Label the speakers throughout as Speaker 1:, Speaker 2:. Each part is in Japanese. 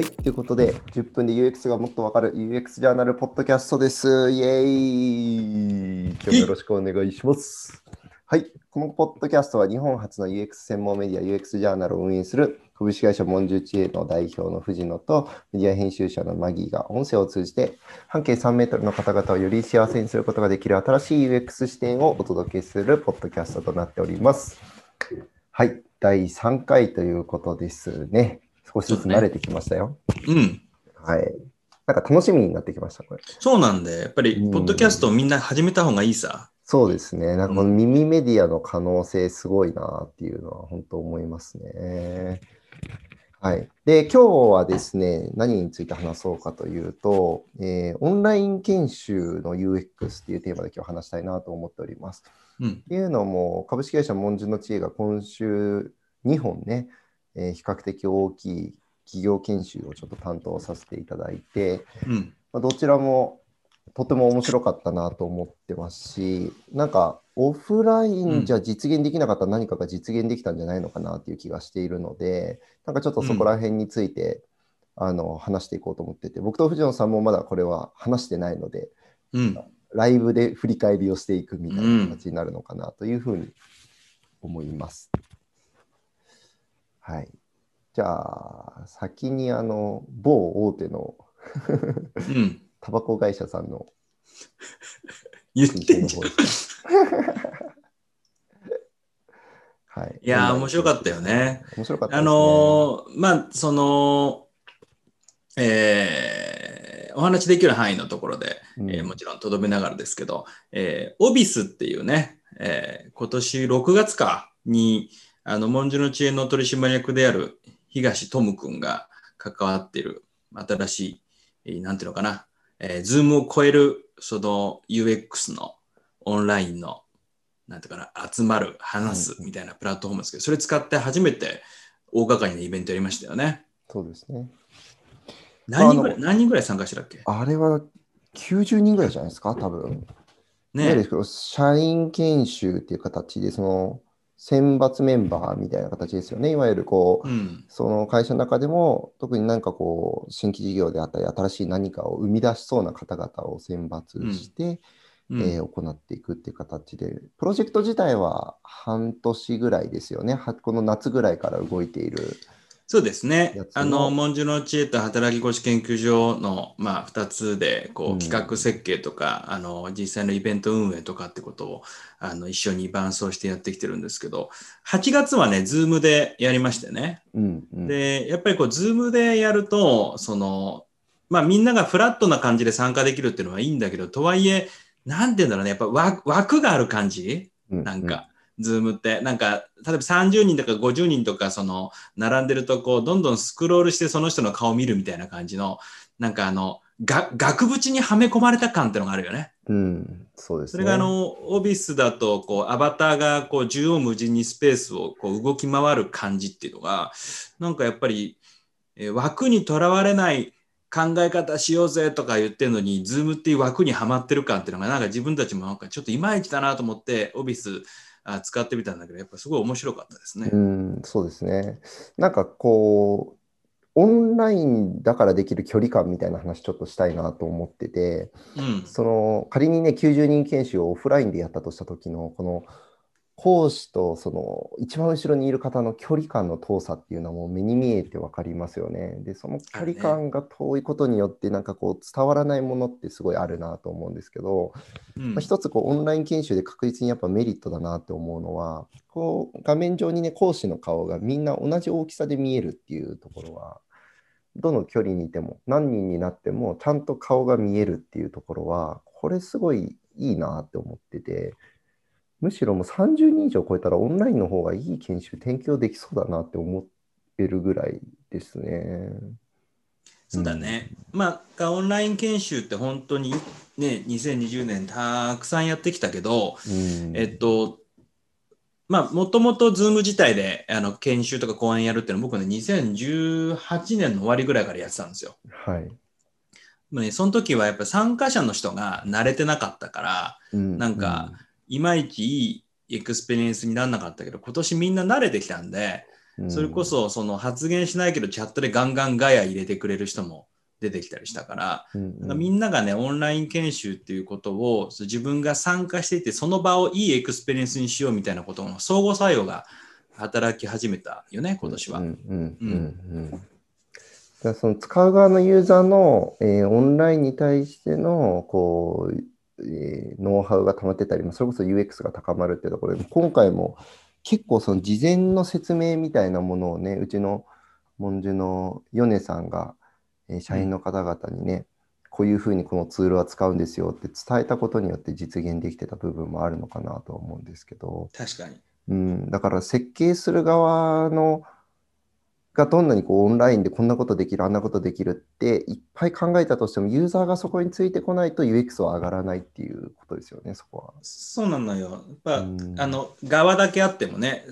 Speaker 1: はい、ということで、10分で UX がもっとわかる UX ジャーナルポッドキャストです。イエーイ今日もよろしくお願いします。はい、このポッドキャストは日本初の UX 専門メディア UX ジャーナルを運営する株式会社モンジュチエの代表の藤野とメディア編集者のマギーが音声を通じて半径3メートルの方々をより幸せにすることができる新しい UX 視点をお届けするポッドキャストとなっております。はい、第3回ということですね。少しずつ慣れてきましたよ。
Speaker 2: うん。
Speaker 1: はい。なんか楽しみになってきました、これ。
Speaker 2: そうなんで、やっぱり
Speaker 1: うん、
Speaker 2: ポッドキャストをみんな始めた方がいいさ。
Speaker 1: そうですね。なんかこの耳メディアの可能性すごいなっていうのは本当思いますね。はい。で、今日はですね、何について話そうかというと、えーオンライン研修の UX っていうテーマで今日話したいなと思っております。
Speaker 2: うん。
Speaker 1: っていうのも、株式会社モンジュの知恵が今週2本ね、えー比較的大きい企業研修をちょっと担当させていただいて、
Speaker 2: うん。
Speaker 1: まあどちらもとても面白かったなと思ってますし、なんかオフラインじゃ実現できなかった何かが実現できたんじゃないのかなっていう気がしているので、なんかちょっとそこら辺について、あの話していこうと思ってて、僕と藤野さんもまだこれは話してないので、
Speaker 2: うん。
Speaker 1: ライブで振り返りをしていくみたいな形になるのかなというふうに思います。はい。じゃあ、先にあの某大手の
Speaker 2: うん。
Speaker 1: タバコ会社さんの
Speaker 2: 言ってんじゃん。
Speaker 1: はい。
Speaker 2: いやー、面白かったよね。
Speaker 1: 面白かったね。
Speaker 2: あのーまあ、その、えーお話できる範囲のところで、
Speaker 1: うん
Speaker 2: えーもちろんとどめながらですけど、えーオビスっていうね、えー今年6月かに、あの、文殊の知恵の取締役である東智くんが関わっている新しい、えーなんていうのかな、えー、ズームを超えるその UX のオンラインの、なんていうかな、集まる、話すみたいなプラットフォームですけど、それ使って初めて大掛かりなイベントやりましたよね。
Speaker 1: そうですね。
Speaker 2: 何人ぐらい人ぐらい参加したっけ？
Speaker 1: あれは90人ぐらいじゃないですか、多分。いわゆる
Speaker 2: ね
Speaker 1: こう社員研修っていう形で、その選抜メンバーみたいな形ですよね。いわゆるこう、
Speaker 2: うん。
Speaker 1: その会社の中でも、特になんかこう、新規事業であったり、新しい何かを生み出しそうな方々を選抜して、
Speaker 2: うん
Speaker 1: えー行っていくっていう形で、プロジェクト自体は半年ぐらいですよね。はこの夏ぐらいから動いている。
Speaker 2: そうですね。あの、文殊の知恵と働きごこち研究所の、まあ、2つで、こ
Speaker 1: うん。
Speaker 2: う、企画設計とか、あの、実際のイベント運営とかってことを、あの、一緒に伴走してやってきてるんですけど、8月はね、ズームでやりましてね。
Speaker 1: うんうん、
Speaker 2: で、やっぱりこう、ズームでやると、その、まあ、みんながフラットな感じで参加できるっていうのはいいんだけど、とはいえ、なんて言うんだろうね、やっぱ枠枠がある感じ。
Speaker 1: うん。
Speaker 2: なんか、ズームって、なんか、例えば30人とか50人とか、その、並んでると、こう、どんどんスクロールしてその人の顔を見るみたいな感じの、なんかあの、が額縁にはめ込まれた感ってのがあるよね。
Speaker 1: うん、うんそうですね。
Speaker 2: それがあの、オフィスだと、こう、アバターが、こう、縦横無尽にスペースを、こう、動き回る感じっていうのが、なんかやっぱり、えー枠にとらわれない考え方しようぜとか言ってるのに、ズームっていう枠にはまってる感っていうのが、なんか自分たちもなんかちょっといまいちだなと思って、オフィスあ使ってみたんだけど、やっぱすごい面白かったですね。
Speaker 1: うん、そうですね。なんかこう、オンラインだからできる距離感みたいな話ちょっとしたいなと思ってて、
Speaker 2: うん。
Speaker 1: その仮にね、90人研修をオフラインでやったとした時の、この講師とその一番後ろにいる方の距離感の遠さっていうのはもう目に見えて分かりますよね。で、その距離感が遠いことによって、なんかこう伝わらないものってすごいあるなと思うんですけど、
Speaker 2: うん
Speaker 1: まあ、一つこうオンライン研修で確実にやっぱメリットだなって思うのはこう画面上にね講師の顔がみんな同じ大きさで見えるっていうところはどの距離にいても何人になってもちゃんと顔が見えるっていうところはこれすごいいいなって思っててむしろもう30人以上超えたらオンラインの方がいい研修提供できそうだなって思ってるぐらいですね。
Speaker 2: そうだね。まあ、オンライン研修って本当にね、2020年たくさんやってきたけど、
Speaker 1: うん
Speaker 2: えっと、まあ、もともと Zoom 自体であの研修とか講演やるっていうのは僕ね、2018年の終わりぐらいからやってたんですよ。
Speaker 1: はい。
Speaker 2: まあね、その時はやっぱ参加者の人が慣れてなかったから、
Speaker 1: うん
Speaker 2: なんかいまいちいいエクスペリエンスにならなかったけど、今年みんな慣れてきたんで、それこそその発言しないけどチャットでガンガンガヤ入れてくれる人も出てきたりしたから、
Speaker 1: うん。
Speaker 2: なんかみんながね、オンライン研修っていうことを自分が参加していて、その場をいいエクスペリエンスにしようみたいなことの相互作用が働き始めたよね、今年は。
Speaker 1: その使う側のユーザーの、えーオンラインに対してのこう、えーノウハウが溜まってたり、まあそれこそ UX が高まるっていうところで、今回も結構その事前の説明みたいなものをね、うちのモンジュの米さんが、えー社員の方々にね、こういうふうにこのツールは使うんですよって伝えたことによって実現できてた部分もあるのかなとは思うんですけど、
Speaker 2: 確かに。
Speaker 1: うん、だから設計する側のがどんなにこうオンラインでこんなことできる、あんなことできるっていっぱい考えたとしても、ユーザーがそこについてこないと UX は上がらないっていうことですよね、そこは。
Speaker 2: そうなのよ。やっぱ、
Speaker 1: うん
Speaker 2: あの側だけあってもね、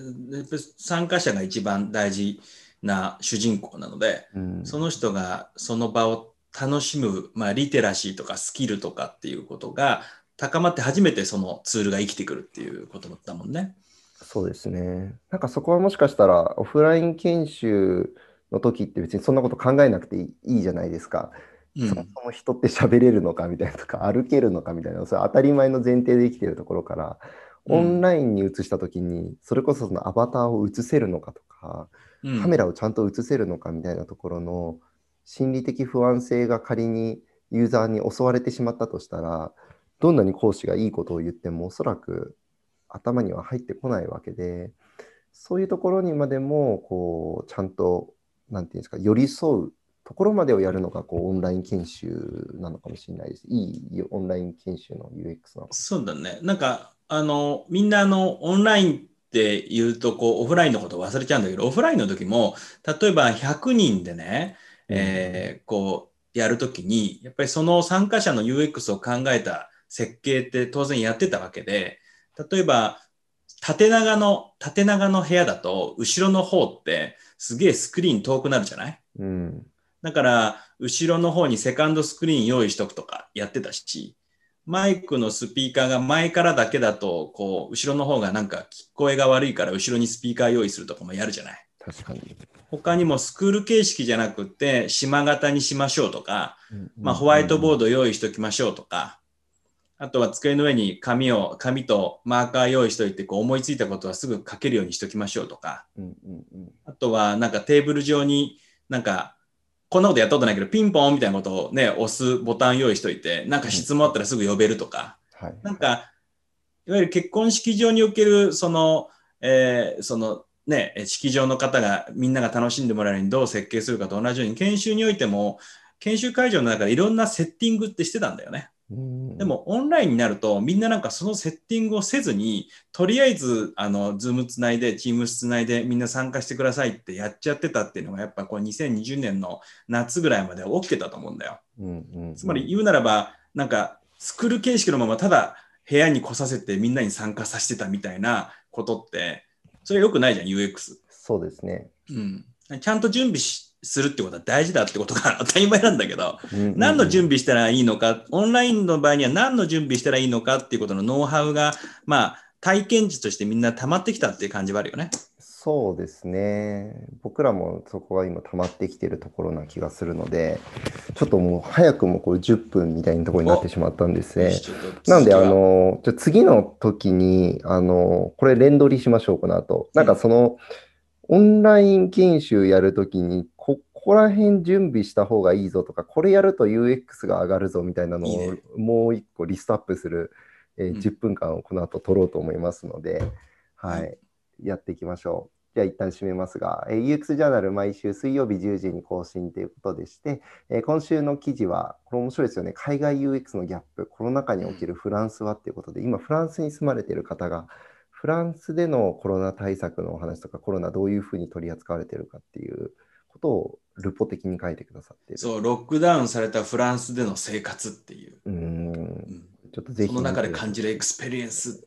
Speaker 2: 参加者が一番大事な主人公なので、
Speaker 1: うん、
Speaker 2: その人がその場を楽しむ、まあ、リテラシーとかスキルとかっていうことが高まって初めてそのツールが生きてくるっていうことだったもんね。
Speaker 1: そうですね。なんかそこはもしかしたらオフライン研修の時って別にそんなこと考えなくていいじゃないですか。
Speaker 2: うん
Speaker 1: そもそも人って喋れるのかみたいなとか歩けるのかみたいなそれ当たり前の前提で生きてるところから
Speaker 2: うん
Speaker 1: オンラインに移した時にそれこそそのアバターを映せるのかとか
Speaker 2: うん
Speaker 1: カメラをちゃんと映せるのかみたいなところの心理的不安性が仮にユーザーに襲われてしまったとしたらどんなに講師がいいことを言ってもおそらく頭には入ってこないわけでそういうところにまでもこうちゃんとなんていうんですか寄り添うところまでをやるのがこうオンライン研修なのかもしれないです。いいオンライン研修の UX なのか
Speaker 2: そうだね。なんか、あの、みんなあの、オンラインって言うと、こう、オフラインのことを忘れちゃうんだけど、オフラインの時も、例えば100人でね、えーこう、やるときに、やっぱりその参加者の UX を考えた設計って当然やってたわけで、例えば、縦長の、縦長の部屋だと、後ろの方って、すげえスクリーン遠くなるじゃない？
Speaker 1: うん
Speaker 2: だから、後ろの方にセカンドスクリーン用意しとくとかやってたし、マイクのスピーカーが前からだけだと、こう、後ろの方がなんか聞こえが悪いから後ろにスピーカー用意するとかもやるじゃない？
Speaker 1: 確かに。
Speaker 2: 他にもスクール形式じゃなくて、島型にしましょうとか、
Speaker 1: うん
Speaker 2: まあ、ホワイトボー
Speaker 1: ド。
Speaker 2: ド用意しときましょうとか、あとは机の上に紙を、紙とマーカー用意しといて、こう思いついたことはすぐ書けるようにしときましょうとか、
Speaker 1: うんうんうん
Speaker 2: あとはなんかテーブル上になんかこんなことやったことないけどピンポンみたいなことをね押すボタン用意しといてなんか質問あったらすぐ呼べるとか、
Speaker 1: はい。
Speaker 2: なんかいわゆる結婚式場におけるその、えーそのね式場の方がみんなが楽しんでもらえるようにどう設計するかと同じように研修においても研修会場の中でいろんなセッティングってしてたんだよね。
Speaker 1: うん
Speaker 2: でもオンラインになるとみんななんかそのセッティングをせずにとりあえずあのズームつないでチームつないでみんな参加してくださいってやっちゃってたっていうのがやっぱこう2020年の夏ぐらいまで起きてたと思うんだよ。
Speaker 1: うんうんうん
Speaker 2: つまり言うならばなんかスクール形式のままただ部屋に来させてみんなに参加させてたみたいなことってそれ良くないじゃん UX。
Speaker 1: そうですね。
Speaker 2: うん、ちゃんと準備しするってことは大事だってことが当たり前なんだけど、何の準備したらいいのか、オンラインの場合には何の準備したらいいのかっていうことのノウハウが、まあ、体験値としてみんな溜まってきたっていう感じはあるよね。
Speaker 1: そうですね。僕らもそこが今溜まってきてるところな気がするので、ちょっともう早くもこれ10分みたいなところになってしまったんですね。なので、
Speaker 2: は
Speaker 1: あの、じゃあ次の時に、あの、これ連取りしましょう、この後。なんかその、オンライン研修やるときに、ここら辺準備した方がいいぞとか、これやると UX が上がるぞみたいなのをもう一個リストアップする、えー
Speaker 2: うん。
Speaker 1: 10分間をこの後取ろうと思いますので、は
Speaker 2: はい。
Speaker 1: い、やっていきましょう。じゃあ一旦締めますが、えー UX ジャーナル毎週水曜日10時に更新ということでして、えー今週の記事は、これ面白いですよね。海外 UX のギャップ、コロナ禍に起きるフランスはっていうことで、今フランスに住まれている方が、フランスでのコロナ対策のお話とか、コロナどういうふうに取り扱われているかっていうことをルポ的に書いてくださっている。
Speaker 2: そう、ロックダウンされたフランスでの生活っていう。
Speaker 1: うーん
Speaker 2: うん
Speaker 1: ちょっとぜひ。
Speaker 2: その中で感じるエクスペリエンス。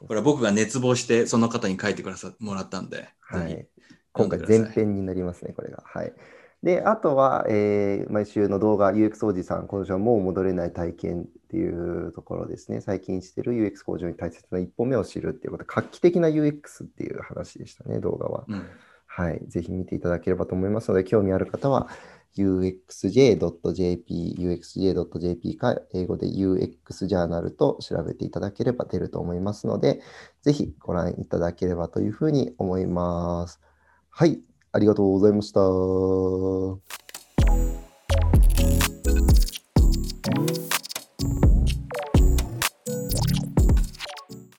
Speaker 2: これは僕が熱望してその方に書いてくださもらったんで、
Speaker 1: はい今回前編になりますね、これが。はい。で、あとは、えー毎週の動画、UX おじさん、今週はもう戻れない体験っていうところですね。最近してる UX 向上に大切な一歩目を知るっていうこと、画期的な UX っていう話でしたね、動画は。
Speaker 2: うん
Speaker 1: はい、ぜひ見ていただければと思いますので、興味ある方は uxj.jp、uxj.jp か、英語で UX ジャーナルと調べていただければ出ると思いますので、ぜひご覧いただければというふうに思います。はい、ありがとうございました。